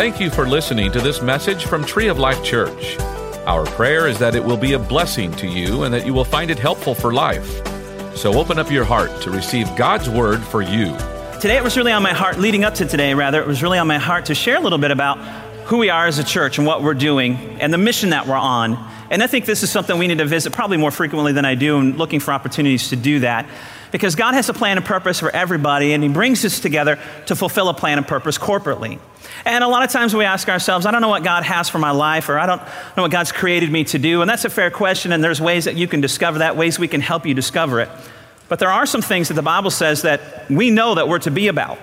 Thank you for listening to this message from Tree of Life Church. Our prayer is that it will be a blessing to you and that you will find it helpful for life. So open up your heart to receive God's word for you. Today it was really on my heart, leading up to today, rather, it was really on my heart to share a little bit about who we are as a church and what we're doing and the mission that we're on. And I think this is something we need to visit probably more frequently than I do and looking for opportunities to do that. Because God has a plan and purpose for everybody, and He brings us together to fulfill a plan and purpose corporately. And a lot of times we ask ourselves, I don't know what God has for my life, or I don't know what God's created me to do. And that's a fair question, and there's ways that you can discover that, ways we can help you discover it. But there are some things that the Bible says that we know that we're to be about.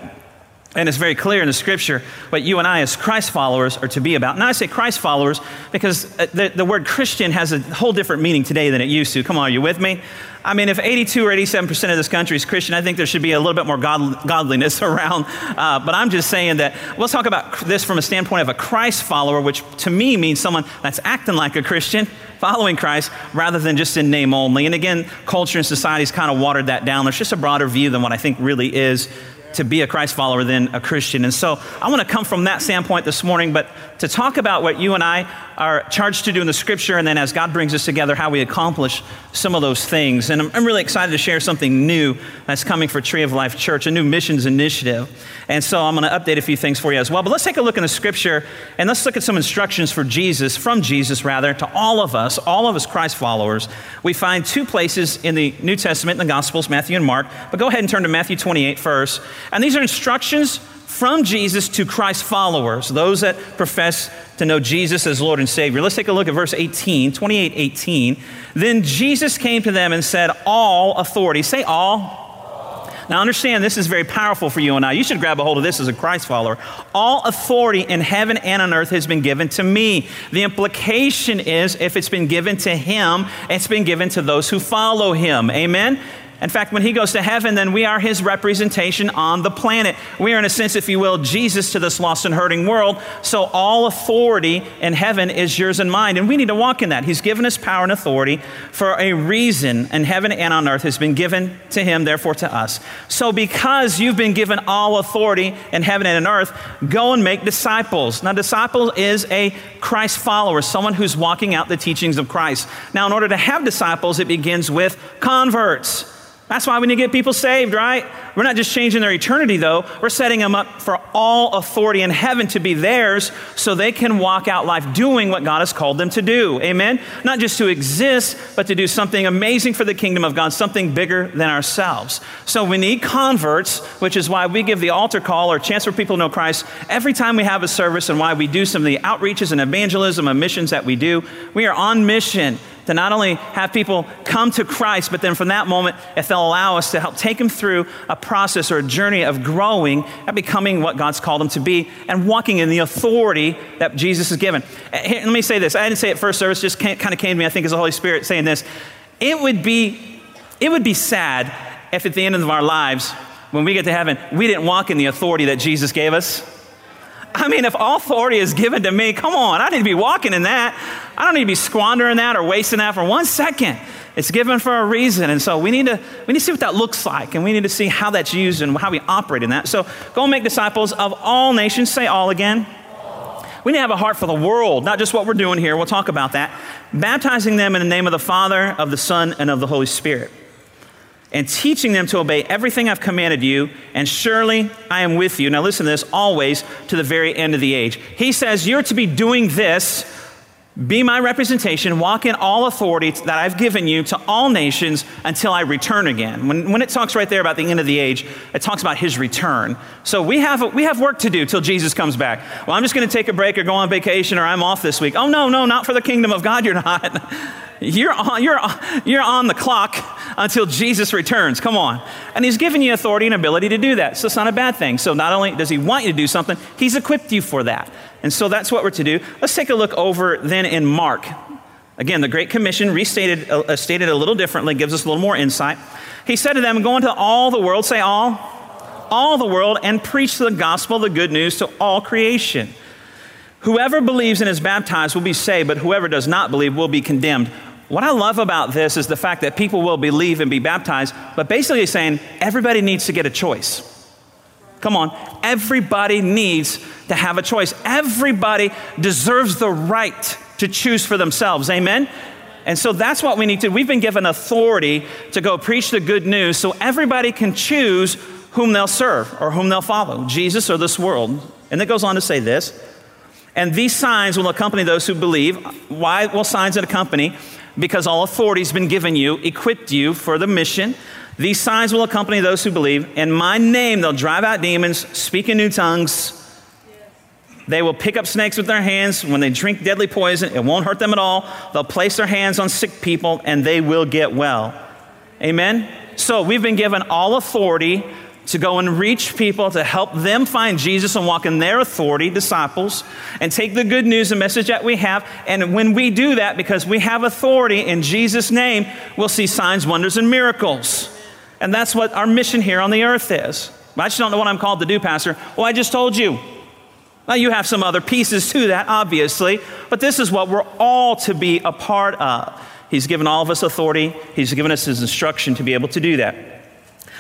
And it's very clear in the scripture what you and I, as Christ followers, are to be about. And I say Christ followers because uh, the, the word Christian has a whole different meaning today than it used to. Come on, are you with me? I mean, if 82 or 87% of this country is Christian, I think there should be a little bit more god, godliness around. Uh, but I'm just saying that let's talk about this from a standpoint of a Christ follower, which to me means someone that's acting like a Christian, following Christ, rather than just in name only. And again, culture and society has kind of watered that down. There's just a broader view than what I think really is to be a Christ follower than a Christian. And so I want to come from that standpoint this morning, but to talk about what you and I are charged to do in the scripture, and then as God brings us together, how we accomplish some of those things. And I'm, I'm really excited to share something new that's coming for Tree of Life Church, a new missions initiative. And so I'm going to update a few things for you as well. But let's take a look in the scripture and let's look at some instructions for Jesus, from Jesus rather, to all of us, all of us Christ followers. We find two places in the New Testament, in the Gospels, Matthew and Mark. But go ahead and turn to Matthew 28 first. And these are instructions from Jesus to Christ followers, those that profess to know Jesus as Lord and Savior. Let's take a look at verse 18, 28 18. Then Jesus came to them and said, All authority, say all. Now, understand this is very powerful for you and I. You should grab a hold of this as a Christ follower. All authority in heaven and on earth has been given to me. The implication is if it's been given to him, it's been given to those who follow him. Amen? In fact, when he goes to heaven, then we are his representation on the planet. We are, in a sense, if you will, Jesus to this lost and hurting world. So all authority in heaven is yours and mine. And we need to walk in that. He's given us power and authority for a reason, and heaven and on earth has been given to him, therefore to us. So because you've been given all authority in heaven and on earth, go and make disciples. Now, disciple is a Christ follower, someone who's walking out the teachings of Christ. Now, in order to have disciples, it begins with converts. That's why we need to get people saved, right? We're not just changing their eternity, though. We're setting them up for all authority in heaven to be theirs so they can walk out life doing what God has called them to do. Amen? Not just to exist, but to do something amazing for the kingdom of God, something bigger than ourselves. So we need converts, which is why we give the altar call or chance for people to know Christ every time we have a service and why we do some of the outreaches and evangelism and missions that we do. We are on mission to not only have people come to Christ, but then from that moment, if they'll allow us to help take them through a process or a journey of growing and becoming what God's called them to be and walking in the authority that Jesus has given. Eh, here, let me say this. I didn't say it first service, just kind of came to me, I think, as the Holy Spirit saying this. It would be, it would be sad if at the end of our lives, when we get to heaven, we didn't walk in the authority that Jesus gave us. I mean, if all authority is given to me, come on, I need to be walking in that. I don't need to be squandering that or wasting that for one second. It's given for a reason. And so we need to we need to see what that looks like and we need to see how that's used and how we operate in that. So go make disciples of all nations. Say all again. We need to have a heart for the world, not just what we're doing here. We'll talk about that. Baptizing them in the name of the Father, of the Son, and of the Holy Spirit and teaching them to obey everything I've commanded you, and surely I am with you. Now, listen to this always to the very end of the age. He says, You're to be doing this, be my representation, walk in all authority that I've given you to all nations until I return again. When, when it talks right there about the end of the age, it talks about his return. So we have, we have work to do till Jesus comes back. Well, I'm just going to take a break or go on vacation or I'm off this week. Oh, no, no, not for the kingdom of God, you're not. You're on, you're, on, you're on the clock until Jesus returns. Come on. And He's given you authority and ability to do that. So it's not a bad thing. So not only does He want you to do something, He's equipped you for that. And so that's what we're to do. Let's take a look over then in Mark. Again, the Great Commission, restated uh, stated a little differently, gives us a little more insight. He said to them, Go into all the world, say all, all the world, and preach the gospel, the good news to all creation. Whoever believes and is baptized will be saved, but whoever does not believe will be condemned. What I love about this is the fact that people will believe and be baptized, but basically saying everybody needs to get a choice. Come on. Everybody needs to have a choice. Everybody deserves the right to choose for themselves. Amen? And so that's what we need to. We've been given authority to go preach the good news so everybody can choose whom they'll serve or whom they'll follow Jesus or this world. And it goes on to say this. And these signs will accompany those who believe. Why will signs accompany? Because all authority has been given you, equipped you for the mission. These signs will accompany those who believe. In my name, they'll drive out demons, speak in new tongues they will pick up snakes with their hands. When they drink deadly poison, it won't hurt them at all. They'll place their hands on sick people and they will get well. Amen? So we've been given all authority to go and reach people, to help them find Jesus and walk in their authority, disciples, and take the good news, the message that we have. And when we do that, because we have authority in Jesus' name, we'll see signs, wonders, and miracles. And that's what our mission here on the earth is. I just don't know what I'm called to do, Pastor. Well, I just told you. Now, you have some other pieces to that, obviously, but this is what we're all to be a part of. He's given all of us authority, He's given us His instruction to be able to do that.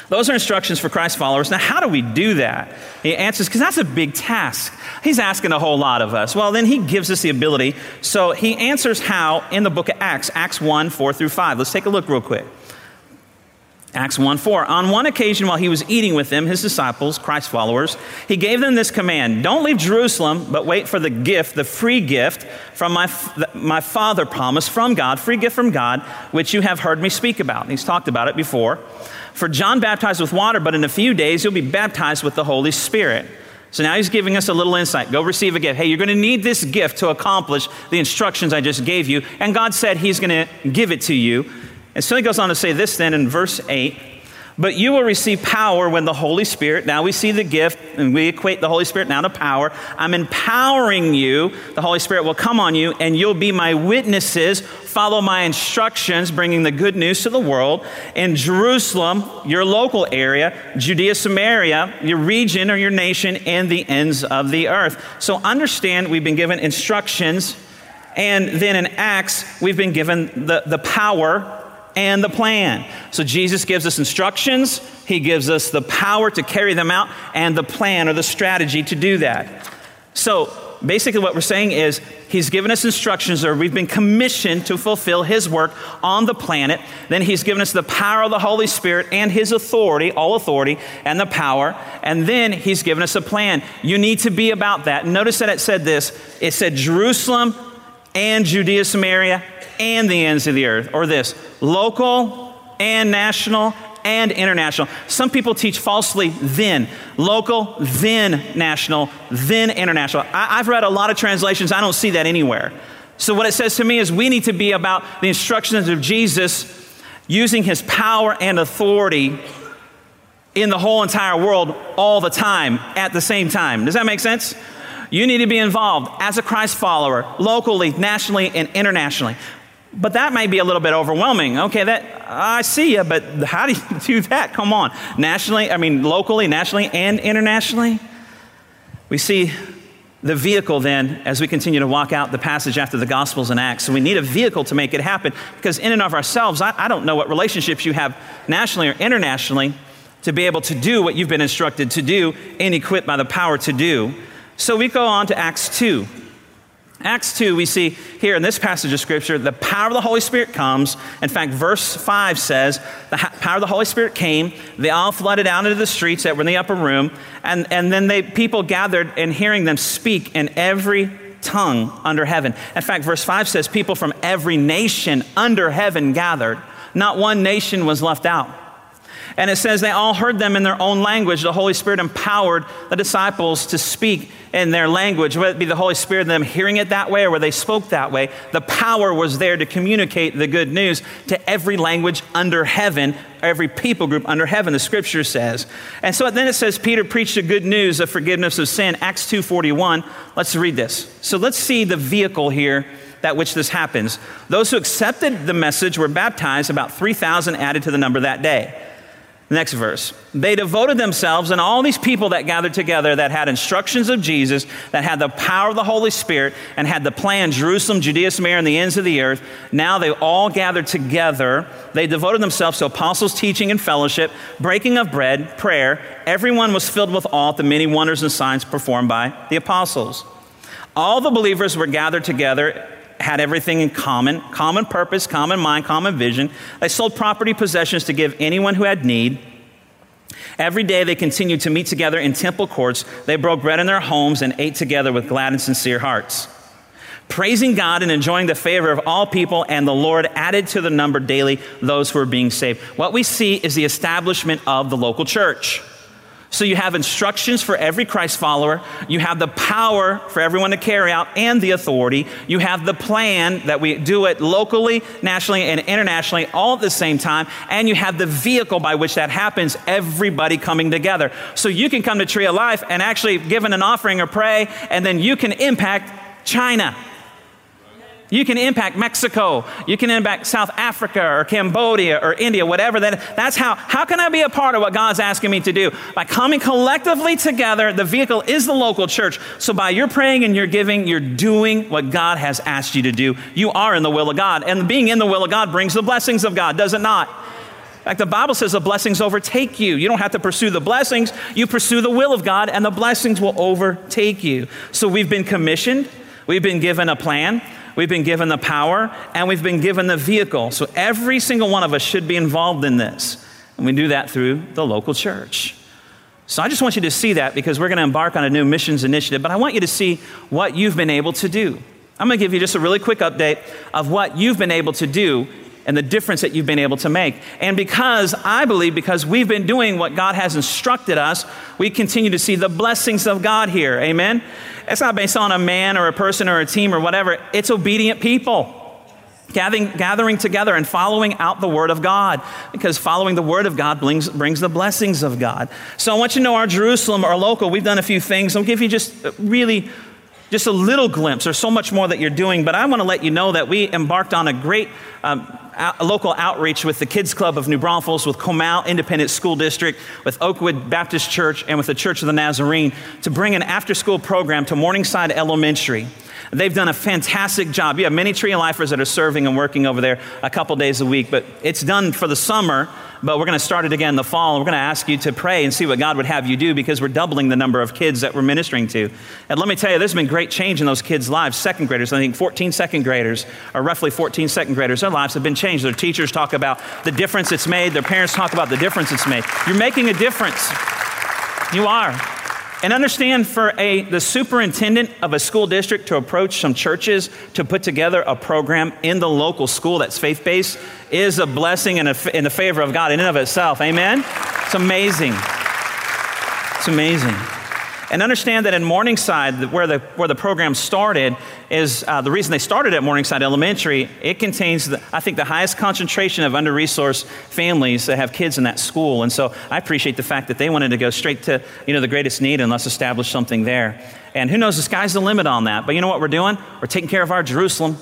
Those are instructions for Christ followers. Now, how do we do that? He answers, because that's a big task. He's asking a whole lot of us. Well, then he gives us the ability. So he answers how in the book of Acts, Acts 1, 4 through 5. Let's take a look real quick. Acts 1 4. On one occasion, while he was eating with them, his disciples, Christ followers, he gave them this command Don't leave Jerusalem, but wait for the gift, the free gift from my, my Father promised from God, free gift from God, which you have heard me speak about. And he's talked about it before. For John baptized with water, but in a few days you'll be baptized with the Holy Spirit. So now he's giving us a little insight. Go receive a gift. Hey, you're going to need this gift to accomplish the instructions I just gave you. And God said he's going to give it to you. And so he goes on to say this then in verse 8 But you will receive power when the Holy Spirit, now we see the gift, and we equate the Holy Spirit now to power. I'm empowering you. The Holy Spirit will come on you, and you'll be my witnesses. Follow my instructions, bringing the good news to the world. In Jerusalem, your local area, Judea, Samaria, your region or your nation, and the ends of the earth. So understand we've been given instructions. And then in Acts, we've been given the, the power and the plan. So Jesus gives us instructions, He gives us the power to carry them out, and the plan or the strategy to do that. So basically, what we're saying is He's given us instructions, or we've been commissioned to fulfill His work on the planet. Then He's given us the power of the Holy Spirit and His authority, all authority, and the power. And then He's given us a plan. You need to be about that. Notice that it said this it said Jerusalem and Judea, Samaria, and the ends of the earth. Or this local and national and international. Some people teach falsely then local, then national, then international. I, have read a lot of translations, I don't see that anywhere. So, what it says to me is we need to be about the instructions of Jesus using his power and authority in the whole entire world all the time at the same time. Does that make sense? You need to be involved as a Christ follower, locally, nationally, and internationally. But that may be a little bit overwhelming. Okay, that I see you, but how do you do that? Come on. Nationally, I mean locally, nationally, and internationally. We see the vehicle then as we continue to walk out the passage after the Gospels and Acts. So we need a vehicle to make it happen because, in and of ourselves, I, I don't know what relationships you have nationally or internationally to be able to do what you've been instructed to do and equipped by the power to do. So we go on to Acts 2. Acts 2, we see here in this passage of Scripture, the power of the Holy Spirit comes. In fact, verse 5 says, The power of the Holy Spirit came. They all flooded out into the streets that were in the upper room. And, and then they, people gathered and hearing them speak in every tongue under heaven. In fact, verse 5 says, People from every nation under heaven gathered. Not one nation was left out. And it says they all heard them in their own language. The Holy Spirit empowered the disciples to speak in their language, whether it be the Holy Spirit them hearing it that way or where they spoke that way. The power was there to communicate the good news to every language under heaven, every people group under heaven, the scripture says. And so then it says Peter preached the good news of forgiveness of sin, Acts 2.41. Let's read this. So let's see the vehicle here that which this happens. Those who accepted the message were baptized, about 3,000 added to the number that day. Next verse. They devoted themselves, and all these people that gathered together that had instructions of Jesus, that had the power of the Holy Spirit, and had the plan Jerusalem, Judea, Samaria, and the ends of the earth. Now they all gathered together. They devoted themselves to apostles' teaching and fellowship, breaking of bread, prayer. Everyone was filled with awe at the many wonders and signs performed by the apostles. All the believers were gathered together had everything in common common purpose, common mind, common vision. They sold property possessions to give anyone who had need. Every day they continued to meet together in temple courts. They broke bread in their homes and ate together with glad and sincere hearts, praising God and enjoying the favor of all people, and the Lord added to the number daily those who were being saved. What we see is the establishment of the local church. So you have instructions for every Christ follower. You have the power for everyone to carry out and the authority. You have the plan that we do it locally, nationally, and internationally all at the same time. And you have the vehicle by which that happens, everybody coming together. So you can come to Tree of Life and actually give an offering or pray, and then you can impact China. You can impact Mexico. You can impact South Africa or Cambodia or India, whatever that. That's how. How can I be a part of what God's asking me to do? By coming collectively together. The vehicle is the local church. So by your praying and your giving, you're doing what God has asked you to do. You are in the will of God, and being in the will of God brings the blessings of God, does it not? In fact, the Bible says the blessings overtake you. You don't have to pursue the blessings, you pursue the will of God, and the blessings will overtake you. So we've been commissioned, we've been given a plan, We've been given the power and we've been given the vehicle. So every single one of us should be involved in this. And we do that through the local church. So I just want you to see that because we're going to embark on a new missions initiative, but I want you to see what you've been able to do. I'm going to give you just a really quick update of what you've been able to do and the difference that you've been able to make. And because I believe, because we've been doing what God has instructed us, we continue to see the blessings of God here. Amen? It's not based on a man or a person or a team or whatever, it's obedient people. Gathering, gathering together and following out the Word of God, because following the Word of God brings, brings the blessings of God. So I want you to know our Jerusalem, our local, we've done a few things. I'll give you just really just a little glimpse. There's so much more that you're doing, but I want to let you know that we embarked on a great um, local outreach with the Kids Club of New Braunfels, with Comal Independent School District, with Oakwood Baptist Church, and with the Church of the Nazarene to bring an after school program to Morningside Elementary. They've done a fantastic job. You have many tree lifers that are serving and working over there a couple days a week, but it's done for the summer, but we're going to start it again in the fall. And We're going to ask you to pray and see what God would have you do because we're doubling the number of kids that we're ministering to. And let me tell you, there's been great change in those kids' lives. Second graders, I think 14 second graders, or roughly 14 second graders, their lives have been changed. Their teachers talk about the difference it's made, their parents talk about the difference it's made. You're making a difference. You are. And understand for a, the superintendent of a school district to approach some churches to put together a program in the local school that's faith based is a blessing and a, in the favor of God in and of itself. Amen? It's amazing. It's amazing. And understand that in Morningside, where the, where the program started, is uh, the reason they started at Morningside Elementary. It contains, the, I think, the highest concentration of under resourced families that have kids in that school. And so I appreciate the fact that they wanted to go straight to you know, the greatest need and let's establish something there. And who knows, the sky's the limit on that. But you know what we're doing? We're taking care of our Jerusalem.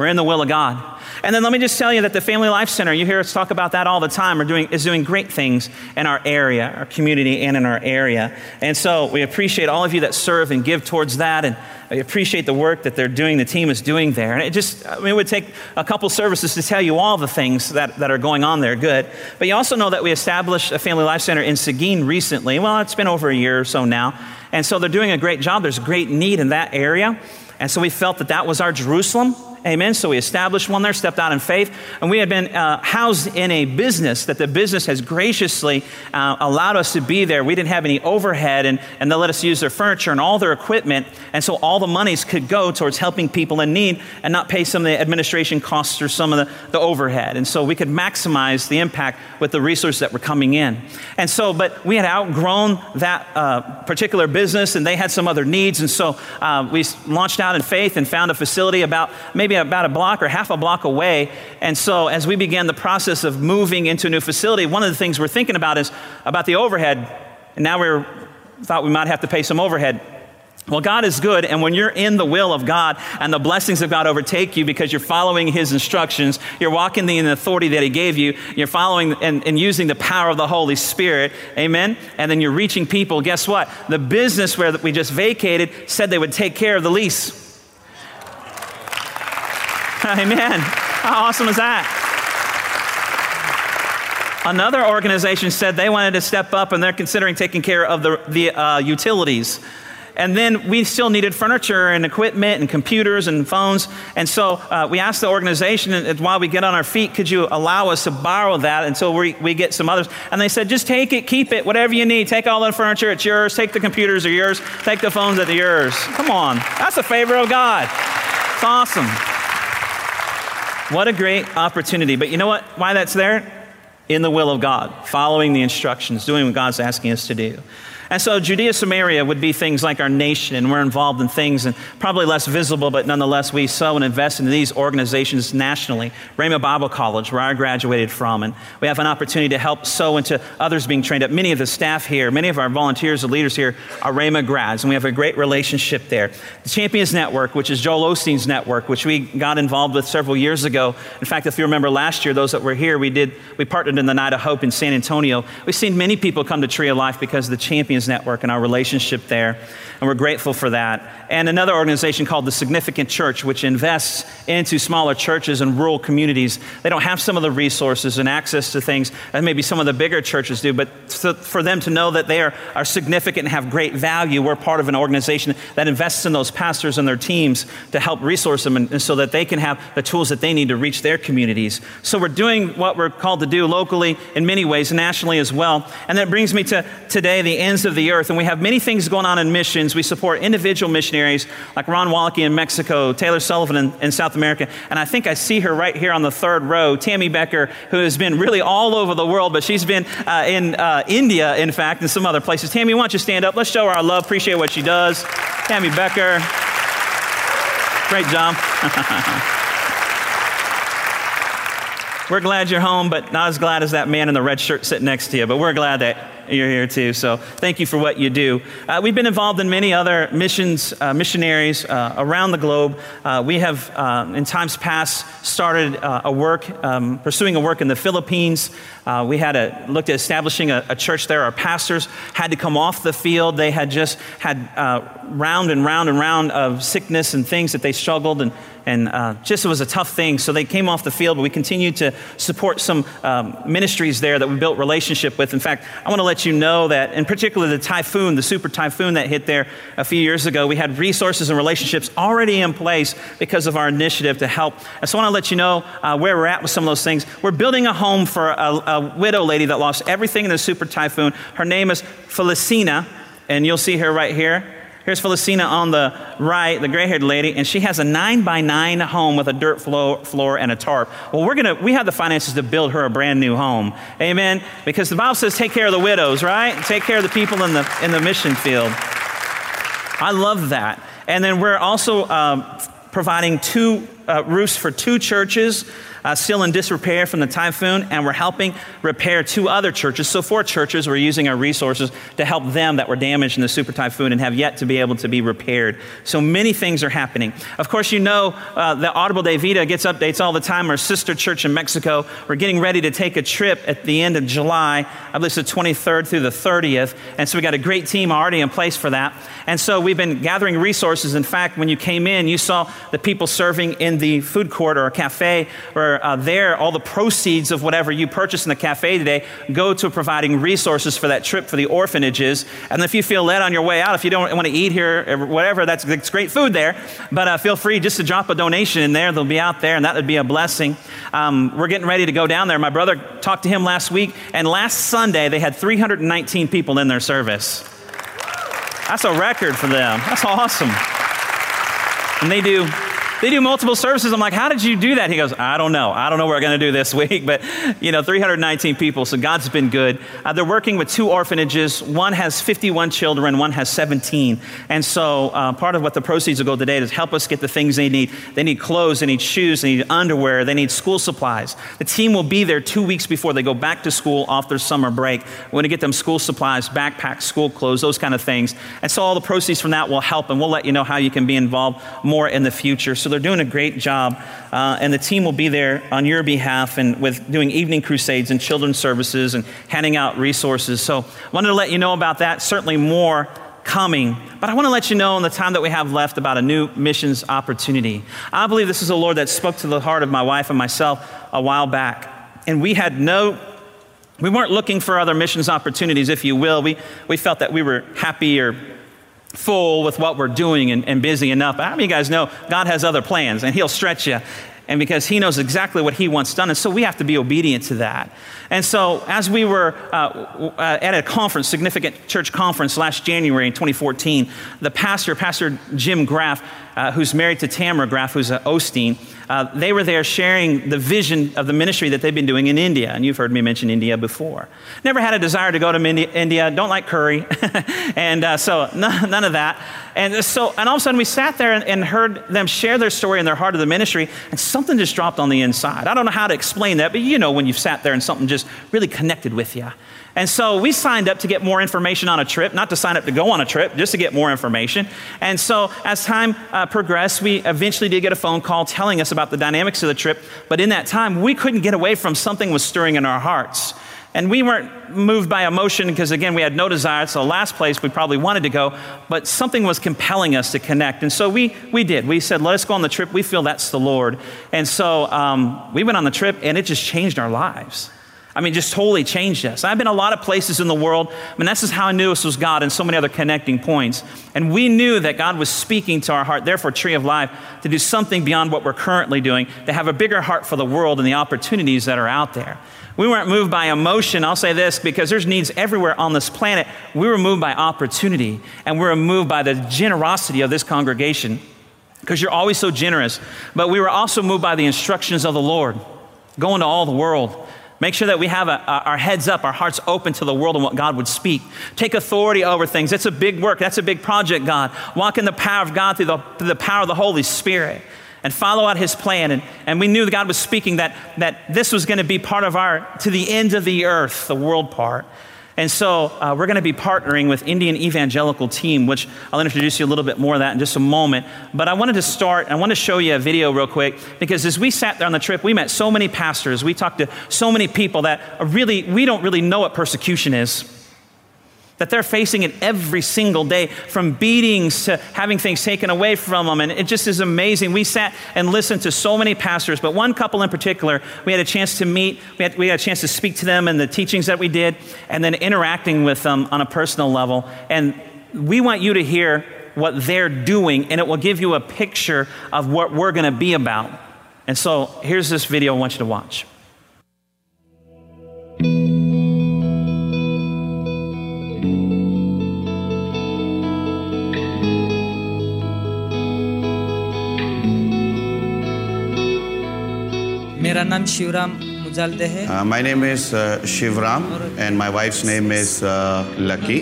We're in the will of God. And then let me just tell you that the Family Life Center, you hear us talk about that all the time, are doing, is doing great things in our area, our community, and in our area. And so we appreciate all of you that serve and give towards that. And we appreciate the work that they're doing, the team is doing there. And it just, I mean, it would take a couple services to tell you all the things that, that are going on there. Good. But you also know that we established a Family Life Center in Seguin recently. Well, it's been over a year or so now. And so they're doing a great job. There's great need in that area. And so we felt that that was our Jerusalem. Amen. So we established one there, stepped out in faith, and we had been uh, housed in a business that the business has graciously uh, allowed us to be there. We didn't have any overhead, and, and they let us use their furniture and all their equipment, and so all the monies could go towards helping people in need and not pay some of the administration costs or some of the, the overhead. And so we could maximize the impact with the resources that were coming in. And so, but we had outgrown that uh, particular business, and they had some other needs, and so uh, we launched out in faith and found a facility about maybe maybe about a block or half a block away. And so, as we began the process of moving into a new facility, one of the things we're thinking about is about the overhead. And now we thought we might have to pay some overhead. Well, God is good, and when you're in the will of God and the blessings of God overtake you because you're following His instructions, you're walking in the authority that He gave you, you're following and, and, using the power of the Holy Spirit, amen? And then you're reaching people. Guess what? The business where we just vacated said they would take care of the lease. Amen. How awesome is that? Another organization said they wanted to step up and they're considering taking care of the, the uh, utilities. And then we still needed furniture and equipment and computers and phones. And so uh, we asked the organization, while we get on our feet, could you allow us to borrow that until we, we get some others? And they said, just take it, keep it, whatever you need. Take all the furniture, it's yours. Take the computers, are yours. Take the phones, they're yours. Come on. That's a favor of God. It's awesome. What a great opportunity. But you know what? Why that's there? In the will of God, following the instructions, doing what God's asking us to do. And so Judea Samaria would be things like our nation, and we're involved in things and probably less visible, but nonetheless, we sow and invest in these organizations nationally. Rhema Bible College, where I graduated from, and we have an opportunity to help sow into others being trained up. Many of the staff here, many of our volunteers and leaders here are Rhema grads, and we have a great relationship there. The Champions Network, which is Joel Osteen's network, which we got involved with several years ago. In fact, if you remember last year, those that were here, we did we partnered in the Night of Hope in San Antonio. We've seen many people come to Tree of Life because of the Champions Network and our relationship there, and we're grateful for that. And another organization called the Significant Church, which invests into smaller churches and rural communities. They don't have some of the resources and access to things that maybe some of the bigger churches do, but for them to know that they are, are significant and have great value, we're part of an organization that invests in those pastors and their teams to help resource them and, and so that they can have the tools that they need to reach their communities. So we're doing what we're called to do locally in many ways, nationally as well. And that brings me to today, the ends of the earth. And we have many things going on in missions. We support individual missionaries like Ron Wallachy in Mexico, Taylor Sullivan in, in, South America. And I think I see her right here on the third row, Tammy Becker, who has been really all over the world, but she's been uh, in uh, India, in fact, and some other places. Tammy, why don't you stand up? Let's show her our love, appreciate what she does. Tammy Becker. Great job. we're glad you're home, but not as glad as that man in the red shirt sitting next to you. But we're glad that you're here too. So thank you for what you do. Uh, we've been involved in many other missions, uh, missionaries uh, around the globe. Uh, we have, uh, in times past, started uh, a work, um, pursuing a work in the Philippines. we had a, looked at establishing a, a, church there. Our pastors had to come off the field. They had just had round and round and round of sickness and things that they struggled and and uh, just it was a tough thing. So they came off the field, but we continued to support some um, ministries there that we built relationship with. In fact, I want to let you know that, in particular, the typhoon, the super typhoon that hit there a few years ago, we had resources and relationships already in place because of our initiative to help. And so I want to let you know uh, where we're at with some of those things. We're building a home for a, a widow lady that lost everything in the super typhoon. Her name is Felicina, and you'll see her right here. Here's Felicina on the right, the gray haired lady, and she has a nine by nine home with a dirt floor, and a tarp. Well, we're gonna, we have the finances to build her a brand new home. Amen? Because the Bible says take care of the widows, right? Take care of the people in the, in the mission field. I love that. And then we're also um, providing two uh, roofs for two churches uh, still in disrepair from the typhoon, and we're helping repair two other churches. So, four churches, we're using our resources to help them that were damaged in the super typhoon and have yet to be able to be repaired. So, many things are happening. Of course, you know uh, the Árbol de Vida gets updates all the time. Our sister church in Mexico, we're getting ready to take a trip at the end of July. I believe it's the 23rd through the 30th. And so, we got a great team already in place for that. And so, we've been gathering resources. In fact, when you came in, you saw the people serving in the food court or a cafe or uh, there, all the proceeds of whatever you purchase in the cafe today go to providing resources for that trip for the orphanages. And if you feel led on your way out, if you don't want to eat here or whatever, that's, that's great food there. But uh, feel free just to drop a donation in there. They'll be out there, and that would be a blessing. Um, we're getting ready to go down there. My brother talked to him last week, and last Sunday they had 319 people in their service. That's a record for them. That's awesome. And they do they do multiple services. I'm like, how did you do that? He goes, I don't know. I don't know what we're going to do this week, but you know, 319 people. So God's been good. Uh, they're working with two orphanages. One has 51 children, one has 17. And so uh, part of what the proceeds will go today is help us get the things they need. They need clothes, they need shoes, they need underwear, they need school supplies. The team will be there two weeks before they go back to school off their summer break. We're going to get them school supplies, backpacks, school clothes, those kind of things. And so all the proceeds from that will help, and we'll let you know how you can be involved more in the future. So they're doing a great job, uh, and the team will be there on your behalf and with doing evening crusades and children's services and handing out resources. So I wanted to let you know about that. Certainly more coming. But I want to let you know in the time that we have left about a new missions opportunity. I believe this is a Lord that spoke to the heart of my wife and myself a while back. And we had no, we weren't looking for other missions opportunities, if you will. We, we felt that we were happy or full with what we're doing and, and busy enough. How many of you guys know God has other plans and He'll stretch you? and because he knows exactly what he wants done. And so we have to be obedient to that. And so, as we were uh, uh, at a conference, significant church conference last January in 2014, the pastor, Pastor Jim Graff, uh, who's married to who's an Osteen, uh, they were there sharing the vision of the ministry that they've been doing in India. And you've heard me mention India before. Never had a desire to go to India, don't like curry. and uh, so, none, none, of that. And so, and all of a sudden, we sat there and, and heard them share their story and their heart of the ministry, and something just dropped on the inside. I don't know how to explain that, but you know when you've sat there and something just really connected with you. And so we signed up to get more information on a trip, not to sign up to go on a trip, just to get more information. And so as time uh, progressed, we eventually did get a phone call telling us about the dynamics of the trip. But in that time, we couldn't get away from something was stirring in our hearts. And we weren't moved by emotion because, again, we had no desire. It's the last place we probably wanted to go, but something was compelling us to connect. And so we, we did. We said, let us go on the trip. We feel that's the Lord. And so um, we went on the trip, and it just changed our lives. I mean, just totally changed us. I've been a lot of places in the world. I mean, that's just how I knew this was God and so many other connecting points. And we knew that God was speaking to our heart, therefore, Tree of Life, to do something beyond what we're currently doing, to have a bigger heart for the world and the opportunities that are out there. We weren't moved by emotion. I'll say this because there's needs everywhere on this planet. We were moved by opportunity, and we were moved by the generosity of this congregation because you're always so generous. But we were also moved by the instructions of the Lord, going to all the world Make sure that we have a, a, our heads up, our hearts open to the world and what God would speak. Take authority over things. That's a big work. That's a big project, God. Walk in the power of God through the, through the power of the Holy Spirit and follow out his plan. And, and we knew that God was speaking that, that this was going to be part of our, to the end of the earth, the world part. And so uh, we're going to be partnering with Indian Evangelical Team, which I'll introduce you a little bit more of that in just a moment. But I wanted to start, I want to show you a video real quick because as we sat there on the trip, we met so many pastors, we talked to so many people that really, we don't really know what persecution is that they're facing it every single day from beatings to having things taken away from them. And it just is amazing. We sat and listened to so many pastors, but one couple in particular, we had a chance to meet, we had, we had a chance to speak to them and the teachings that we did, and then interacting with them on a personal level. And we want you to hear what they're doing, and it will give you a picture of what we're going to be about. And so here's this video I want you to watch. मेरा नाम शिवराम मुजालदे है uh, my name is uh, Shivram and my wife's name is uh, Lucky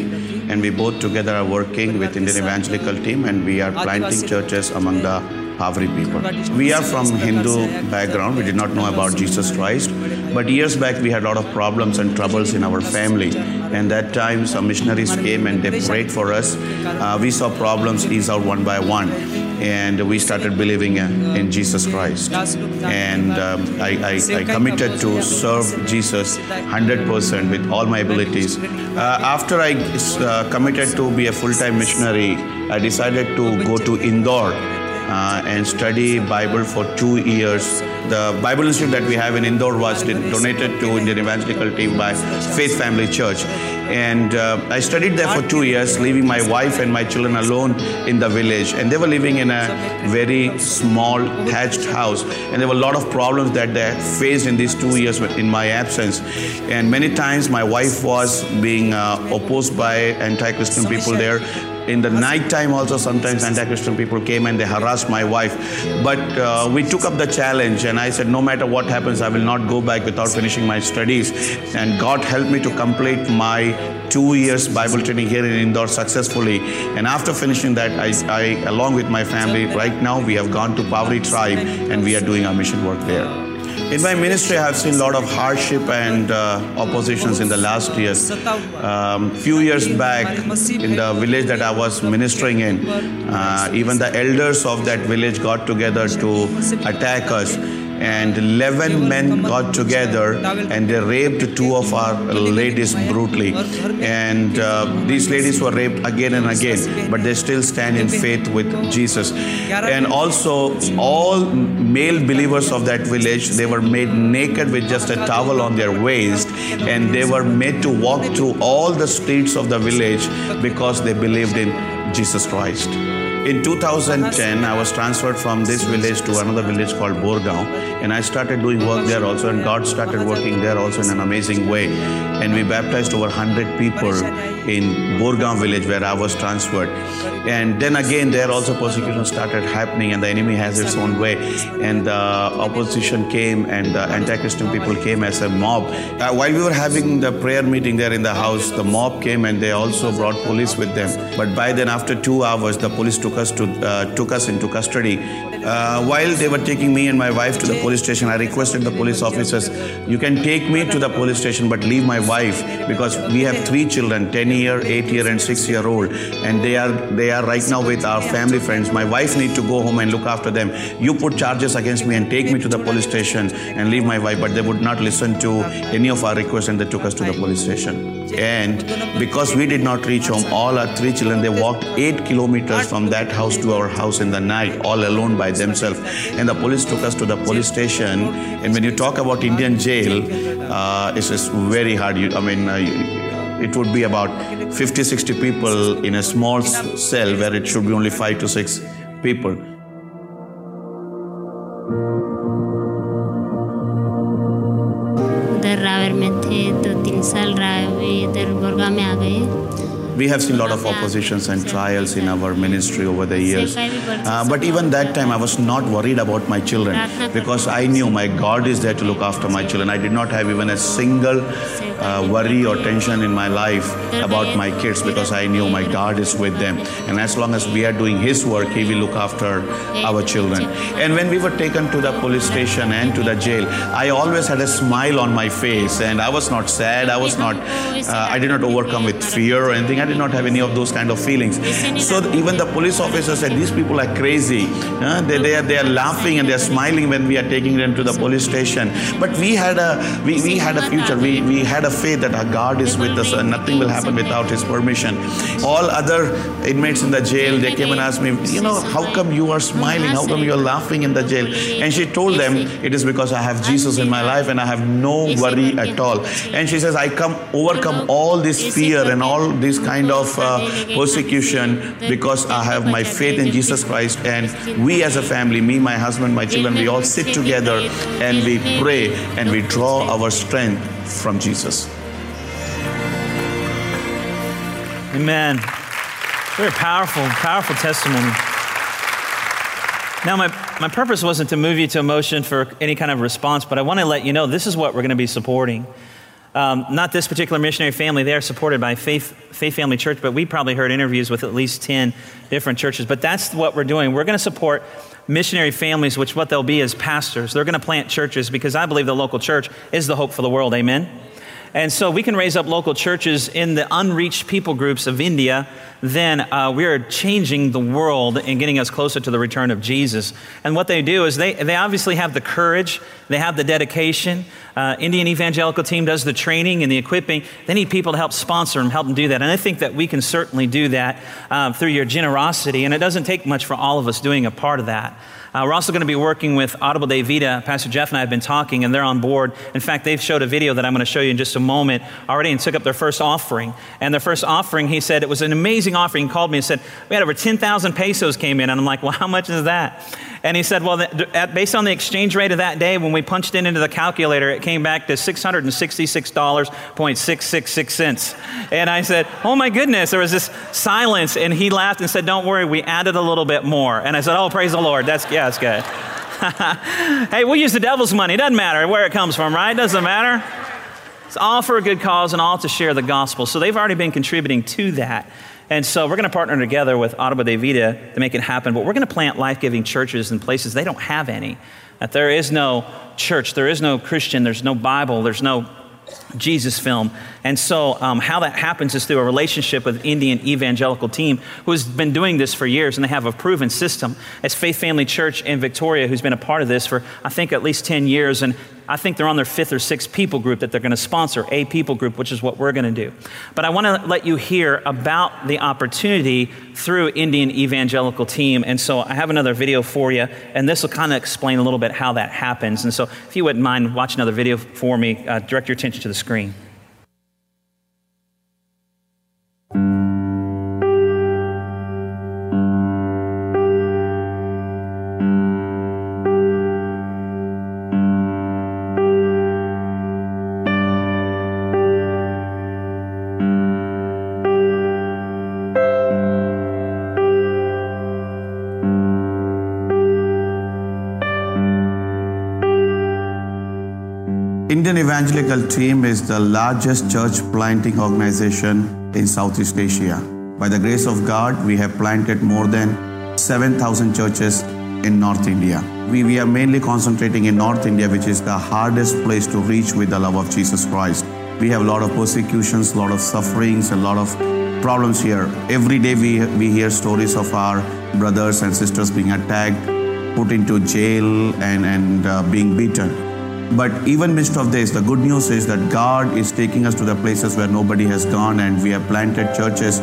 and we both together are working with Indian evangelical team and we are planting churches among the Pavri people. We are from Hindu background. We did not know about Jesus Christ. But years back, we had a lot of problems and troubles in our family. And that time, some missionaries came and they prayed for us. Uh, we saw problems ease out one by one. And we started believing in Jesus Christ. And um, I, I, I, committed to serve Jesus 100% with all my abilities. Uh, after I uh, committed to be a full time missionary, I decided to go to Indore uh, and study Bible for two years. The Bible Institute that we have in Indore was donated to Indian Evangelical Team by Faith Family Church. And uh, I studied there for two years, leaving my wife and my children alone in the village. And they were living in a very small thatched house. And there were a lot of problems that they faced in these two years in my absence. And many times my wife was being uh, opposed by anti Christian people there in the night time also sometimes anti-Christian people came and they harassed my wife. But uh, we took up the challenge and I said, no matter what happens, I will not go back without finishing my studies. And God helped me to complete my two years Bible training here in Indore successfully. And after finishing that, I, I along with my family, right now we have gone to Pavri tribe and we are doing our mission work there. In my ministry, I have seen a lot of hardship and uh, oppositions in the last years. Um, few years back, in the village that I was ministering in, uh, even the elders of that village got together to attack us and 11 men got together and they raped two of our ladies brutally. And uh, these ladies were raped again and again, but they still stand in faith with Jesus. And also, all male believers of that village, they were made naked with just a towel on their waist, and they were made to walk through all the streets of the village because they believed in Jesus Christ. In 2010, I was transferred from this village to another village called Borgaon, and I started doing work there also, and God started working there also in an amazing way. And we baptized over 100 people in Borgaon village where I was transferred. And then again, there also persecution started happening, and the enemy has its own way. And the opposition came, and the anti-Christian people came as a mob. Uh, while we were having the prayer meeting there in the house, the mob came, and they also brought police with them. But by then, after two hours, the police took us to uh, took us into custody. Uh, while they were taking me and my wife to the police station, I requested the police officers, "You can take me to the police station, but leave my wife because we have three children, 10 year, 8 year, and 6 year old, and they are they are right now with our family friends. My wife need to go home and look after them. You put charges against me and take me to the police station and leave my wife." But they would not listen to any of our requests, and they took us to the police station. And because we did not reach home, all our three children they walked eight kilometers from that house to our house in the night, all alone by themselves. And the police took us to the police station. And when you talk about Indian jail, uh, it's just very hard. You, I mean. Uh, it would be about 50 60 people in a small cell where it should be only 5 to 6 people में थे दो तीन साल रावे इधर गोरगा में आ गए we have seen a lot of oppositions and trials in our ministry over the years. Uh, but even that time, I was not worried about my children because I knew my God is there to look after my children. I did not have even a single uh, worry or tension in my life about my kids because I knew my God is with them. And as long as we are doing His work, He will look after our children. And when we were taken to the police station and to the jail, I always had a smile on my face and I was not sad. I was not, uh, I did not overcome with fear or anything. I did not have any of those kind of feelings. So even the police officer said, these people are crazy. Uh, they, they, are, they are laughing and they are smiling when we are taking them to the police station. But we had a, we, we had a future. We, we had a faith that our God is with us and nothing will happen without his permission. All other inmates in the jail, they came and asked me, you know, how come you are smiling? How come you are laughing in the jail? And she told them, it is because I have Jesus in my life and I have no worry at all. And she says, I come overcome all this fear and all this kind kind of uh, persecution because I have my faith in Jesus Christ. And we as a family, me, my husband, my children, we all sit together and we pray and we draw our strength from Jesus. Amen. Very powerful, powerful testimony. Now, my, my purpose wasn't to move you to emotion for any kind of response, but I want to let you know this is what we're going to be supporting. Um, not this particular missionary family. They are supported by Faith, Faith Family Church, but we probably heard interviews with at least 10 different churches. But that's what we're doing. We're going to support missionary families, which what they'll be is pastors. They're going to plant churches because I believe the local church is the hope for the world. Amen? And so we can raise up local churches in the unreached people groups of India. Then uh, we are changing the world and getting us closer to the return of Jesus. And what they do is they, they obviously have the courage, they have the dedication. Uh, Indian Evangelical Team does the training and the equipping. They need people to help sponsor them, help them do that. And I think that we can certainly do that uh, through your generosity. And it doesn't take much for all of us doing a part of that. Uh, we're also going to be working with Árbol de Vida. Pastor Jeff and I have been talking, and they're on board. In fact, they've showed a video that I'm going to show you in just a moment already and took up their first offering. And their first offering, he said, it was an amazing offering. He called me and said, We had over 10,000 pesos came in. And I'm like, Well, how much is that? And he said, Well, at, based on the exchange rate of that day, when we punched it into the calculator, it came back to $666.666 And I said, Oh my goodness, there was this silence. And he laughed and said, Don't worry, we added a little bit more. And I said, Oh, praise the Lord. That's, yeah, that's good. hey, we'll use the devil's money. It doesn't matter where it comes from, right? Doesn't matter. It's all for a good cause and all to share the gospel. So they've already been contributing to that. And so we're going to partner together with Árbol de Vida to make it happen. But we're going to plant life giving churches in places they don't have any. That there is no church, there is no Christian, there's no Bible, there's no Jesus film. And so, um, how that happens is through a relationship with Indian evangelical team who's been doing this for years, and they have a proven system. It's Faith Family Church in Victoria, who's been a part of this for, I think, at least 10 years. And I think they're on their fifth or sixth people group that they're going to sponsor, a people group, which is what we're going to do. But I want to let you hear about the opportunity through Indian Evangelical Team. And so I have another video for you, and this will kind of explain a little bit how that happens. And so if you wouldn't mind, watch another video for me, uh, direct your attention to the screen. Evangelical Team is the largest church planting organization in Southeast Asia. By the grace of God, we have planted more than 7,000 churches in North India. We, we are mainly concentrating in North India, which is the hardest place to reach with the love of Jesus Christ. We have a lot of persecutions, a lot of sufferings, a lot of problems here. Every day we, we hear stories of our brothers and sisters being attacked, put into jail, and, and uh, being beaten. But even midst of this, the good news is that God is taking us to the places where nobody has gone, and we have planted churches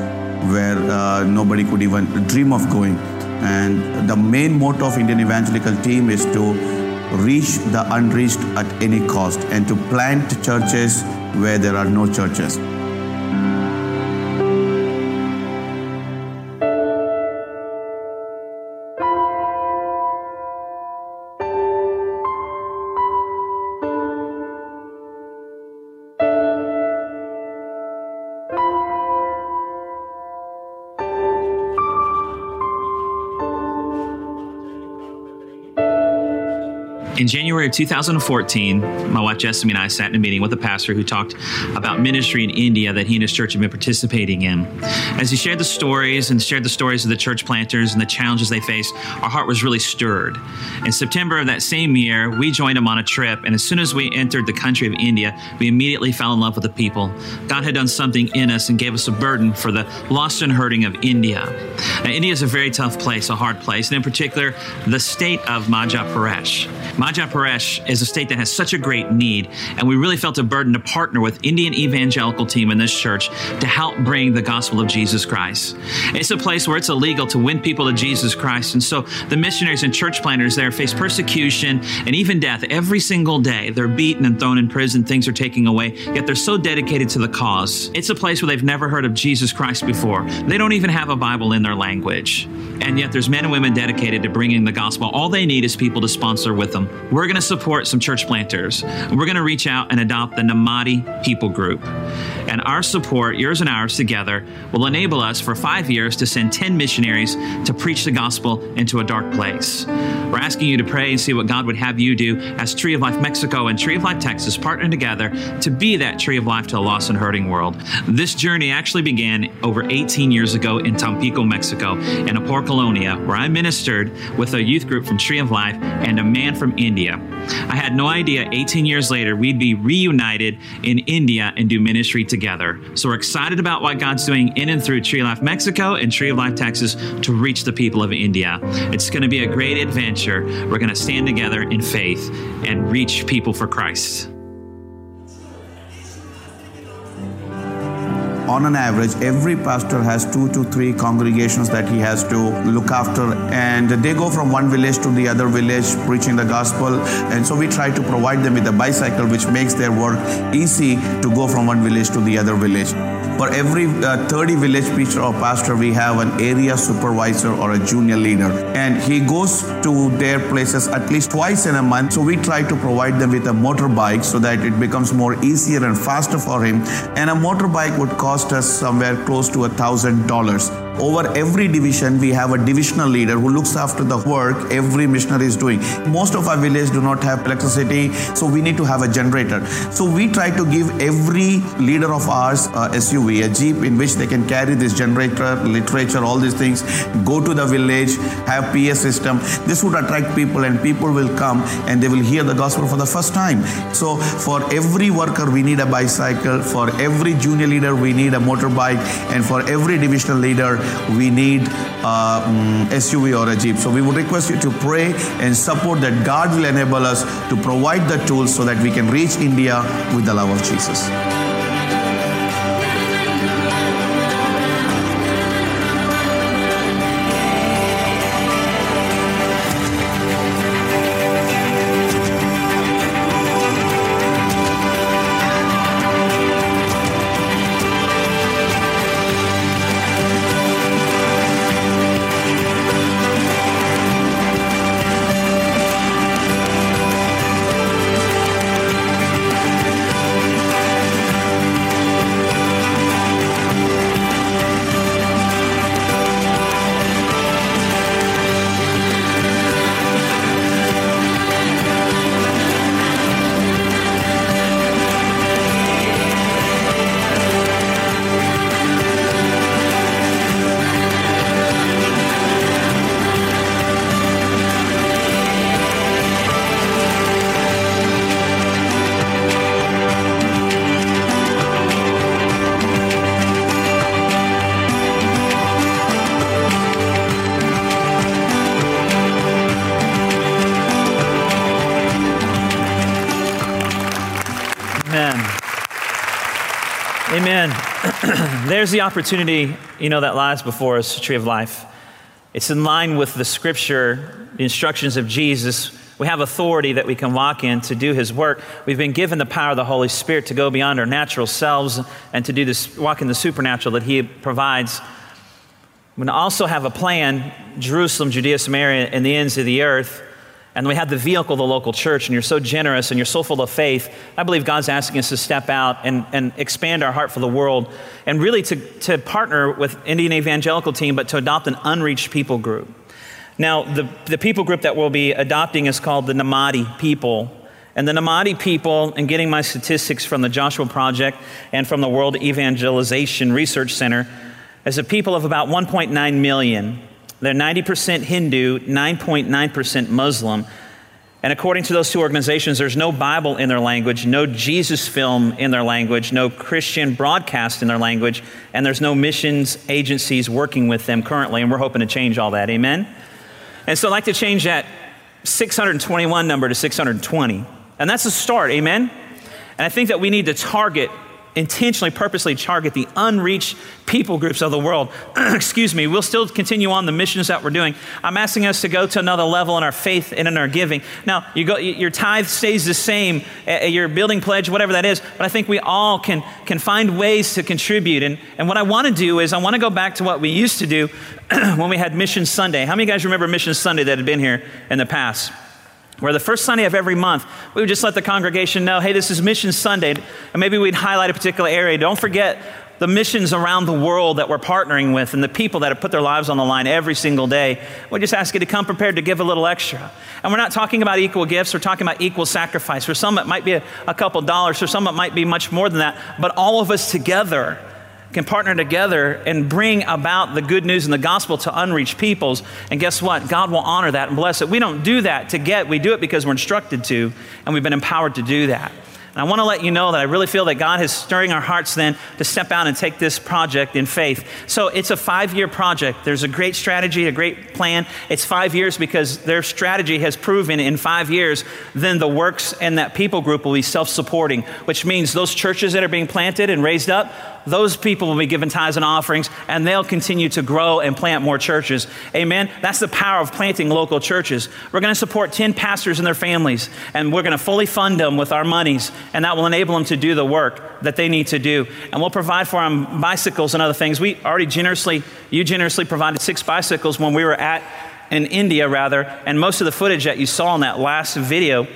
where uh, nobody could even dream of going. And the main motto of Indian Evangelical Team is to reach the unreached at any cost and to plant churches where there are no churches. In January of 2014, my wife Jessamy and I sat in a meeting with a pastor who talked about ministry in India that he and his church had been participating in. As he shared the stories and shared the stories of the church planters and the challenges they faced, our heart was really stirred. In September of that same year, we joined him on a trip, and as soon as we entered the country of India, we immediately fell in love with the people. God had done something in us and gave us a burden for the lost and hurting of India. Now, India is a very tough place, a hard place, and in particular, the state of Madhya Pradesh. Pradesh is a state that has such a great need, and we really felt a burden to partner with Indian Evangelical Team in this church to help bring the gospel of Jesus Christ. It's a place where it's illegal to win people to Jesus Christ, and so the missionaries and church planters there face persecution and even death every single day. They're beaten and thrown in prison, things are taken away, yet they're so dedicated to the cause. It's a place where they've never heard of Jesus Christ before. They don't even have a Bible in their language. And yet there's men and women dedicated to bringing the gospel. All they need is people to sponsor with them. We're going to support some church planters. We're going to reach out and adopt the Namadi People Group. And our support, yours and ours together, will enable us for five years to send 10 missionaries to preach the gospel into a dark place. We're asking you to pray and see what God would have you do as Tree of Life Mexico and Tree of Life Texas partner together to be that tree of life to a lost and hurting world. This journey actually began over 18 years ago in Tampico, Mexico, in a poor colonia where I ministered with a youth group from Tree of Life and a man from India. I had no idea 18 years later we'd be reunited in India and do ministry together. So we're excited about what God's doing in and through Tree Life Mexico and Tree of Life Texas to reach the people of India. It's going to be a great adventure. We're going to stand together in faith and reach people for Christ. On an average, every pastor has two to three congregations that he has to look after, and they go from one village to the other village preaching the gospel. And so we try to provide them with a bicycle, which makes their work easy to go from one village to the other village. For every uh, 30 village preacher or pastor, we have an area supervisor or a junior leader. And he goes to their places at least twice in a month. So we try to provide them with a motorbike so that it becomes more easier and faster for him. And a motorbike would cost us somewhere close to a thousand dollars. Over every division, we have a divisional leader who looks after the work every missionary is doing. Most of our villages do not have electricity, so we need to have a generator. So we try to give every leader of ours a SUV, a Jeep in which they can carry this generator, literature, all these things, go to the village, have PA system. This would attract people and people will come and they will hear the gospel for the first time. So for every worker, we need a bicycle. For every junior leader, we need a motorbike. And for every divisional leader, we need uh, mm, SUV or a Jeep. So we would request you to pray and support that God will enable us to provide the tools so that we can reach India with the love of Jesus. The opportunity, you know, that lies before us, tree of life. It's in line with the scripture, the instructions of Jesus. We have authority that we can walk in to do his work. We've been given the power of the Holy Spirit to go beyond our natural selves and to do this, walk in the supernatural that he provides. We also have a plan Jerusalem, Judea, Samaria, and the ends of the earth and we have the vehicle, the local church, and you're so generous and you're so full of faith, I believe God's asking us to step out and, and expand our heart for the world and really to, to partner with Indian Evangelical Team, but to adopt an unreached people group. Now, the, the people group that we'll be adopting is called the Namadi people. And the Namadi people, and getting my statistics from the Joshua Project and from the World Evangelization Research Center, is a people of about 1.9 million. They're 90% Hindu, 9.9% Muslim. And according to those two organizations, there's no Bible in their language, no Jesus film in their language, no Christian broadcast in their language, and there's no missions agencies working with them currently. And we're hoping to change all that. Amen? And so I'd like to change that 621 number to 620. And that's a start. Amen? And I think that we need to target intentionally, purposely target the unreached people groups of the world. Excuse me, we'll still continue on the missions that we're doing. I'm asking us to go to another level in our faith and in our giving. Now, you go, your tithe stays the same, your building pledge, whatever that is, but I think we all can, can find ways to contribute. And, and what I want to do is I want to go back to what we used to do when we had Mission Sunday. How many guys remember Mission Sunday that had been here in the past? Where the first Sunday of every month, we would just let the congregation know, hey, this is Mission Sunday. And maybe we'd highlight a particular area. Don't forget the missions around the world that we're partnering with and the people that have put their lives on the line every single day. We just ask you to come prepared to give a little extra. And we're not talking about equal gifts, we're talking about equal sacrifice. For some, it might be a, a couple dollars, for some, it might be much more than that. But all of us together, can partner together and bring about the good news and the gospel to unreached peoples. And guess what? God will honor that and bless it. We don't do that to get, we do it because we're instructed to, and we've been empowered to do that. And I want to let you know that I really feel that God is stirring our hearts then to step out and take this project in faith. So it's a five year project. There's a great strategy, a great plan. It's five years because their strategy has proven in five years, then the works and that people group will be self supporting, which means those churches that are being planted and raised up, those people will be given tithes and offerings, and they'll continue to grow and plant more churches. Amen. That's the power of planting local churches. We're going to support 10 pastors and their families, and we're going to fully fund them with our monies, and that will enable them to do the work that they need to do. And we'll provide for them bicycles and other things. We already generously, you generously provided six bicycles when we were at in India, rather, and most of the footage that you saw in that last video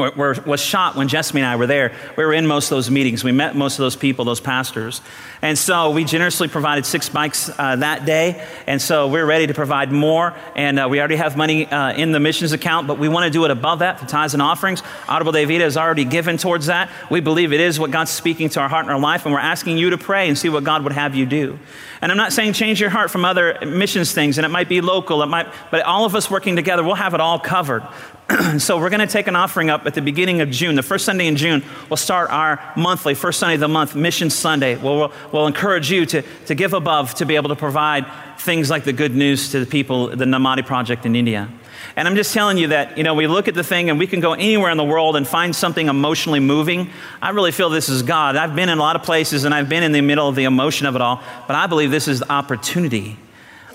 were, were, was shot when Jesse and I were there. We were in most of those meetings. We met most of those people, those pastors. And so we generously provided six bikes uh, that day. And so we're ready to provide more. And uh, we already have money uh, in the missions account, but we want to do it above that for tithes and offerings. Árbol de Vida has already given towards that. We believe it is what God's speaking to our heart and our life. And we're asking you to pray and see what God would have you do. And I'm not saying change your heart from other missions things, and it might be local, it might, but all of us working together, we'll have it all covered. so we're going to take an offering up at the beginning of June. The first Sunday in June, we'll start our monthly, first Sunday of the month, Mission Sunday. We'll, we'll, we'll encourage you to, to give above to be able to provide things like the good news to the people, the Namadi Project in India. And I'm just telling you that, you know, we look at the thing and we can go anywhere in the world and find something emotionally moving. I really feel this is God. I've been in a lot of places and I've been in the middle of the emotion of it all, but I believe this is the opportunity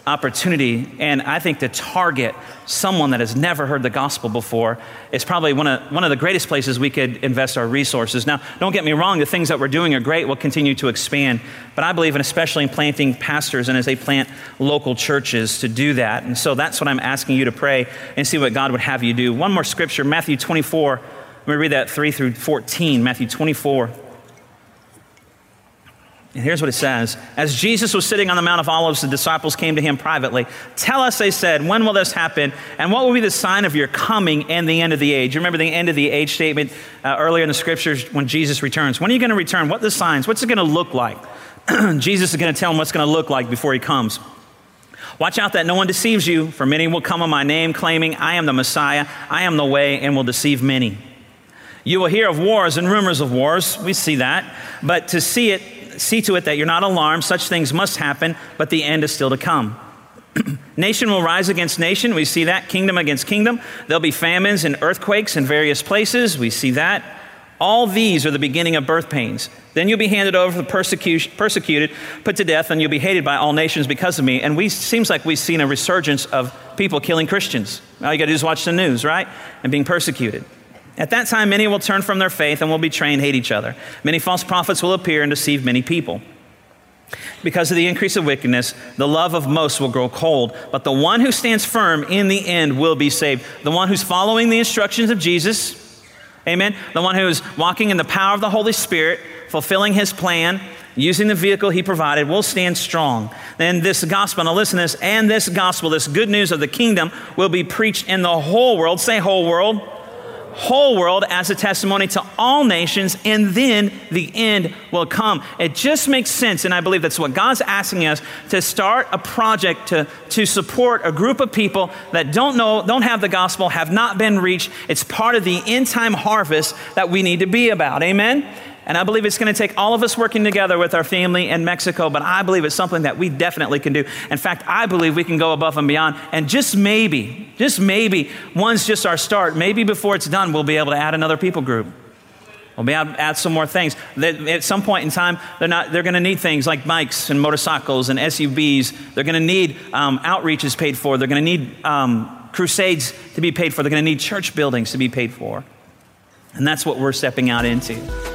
opportunity, and I think to target someone that has never heard the gospel before is probably one of, one of the greatest places we could invest our resources. Now, don't get me wrong, the things that we're doing are great, we'll continue to expand, but I believe in especially in planting pastors and as they plant local churches to do that. And so that's what I'm asking you to pray and see what God would have you do. One more scripture, Matthew 24. Let me read that 3 through 14. Matthew 24. And here's what it says As Jesus was sitting on the Mount of Olives, the disciples came to him privately. Tell us, they said, when will this happen? And what will be the sign of your coming and the end of the age? You remember the end of the age statement uh, earlier in the scriptures when Jesus returns. When are you going to return? What the signs? What's it going to look like? Jesus is going to tell them what's going to look like before he comes. Watch out that no one deceives you, for many will come in my name, claiming, I am the Messiah, I am the way, and will deceive many. You will hear of wars and rumors of wars. We see that. But to see it, see to it that you're not alarmed. Such things must happen, but the end is still to come. nation will rise against nation. We see that. Kingdom against kingdom. There'll be famines and earthquakes in various places. We see that. All these are the beginning of birth pains. Then you'll be handed over to persecuted, put to death, and you'll be hated by all nations because of me. And we seems like we've seen a resurgence of people killing Christians. All you got to do is watch the news, right? And being persecuted. At that time, many will turn from their faith and will betray and hate each other. Many false prophets will appear and deceive many people. Because of the increase of wickedness, the love of most will grow cold, but the one who stands firm in the end will be saved. The one who's following the instructions of Jesus, amen, the one who's walking in the power of the Holy Spirit, fulfilling his plan, using the vehicle he provided, will stand strong. Then this gospel, now listen to this, and this gospel, this good news of the kingdom, will be preached in the whole world. Say, whole world whole world as a testimony to all nations, and then the end will come. It just makes sense, and I believe that's what God's asking us to start a project to, to support a group of people that don't know, don't have the gospel, have not been reached. It's part of the end time harvest that we need to be about. Amen? And I believe it's going to take all of us working together with our family in Mexico, but I believe it's something that we definitely can do. In fact, I believe we can go above and beyond. And just maybe, just maybe, one's just our start. Maybe before it's done, we'll be able to add another people group. We'll be able to add some more things. At some point in time, they're, not, they're going to need things like bikes and motorcycles and SUVs. They're going to need um, outreaches paid for. They're going to need um, crusades to be paid for. They're going to need church buildings to be paid for. And that's what we're stepping out into.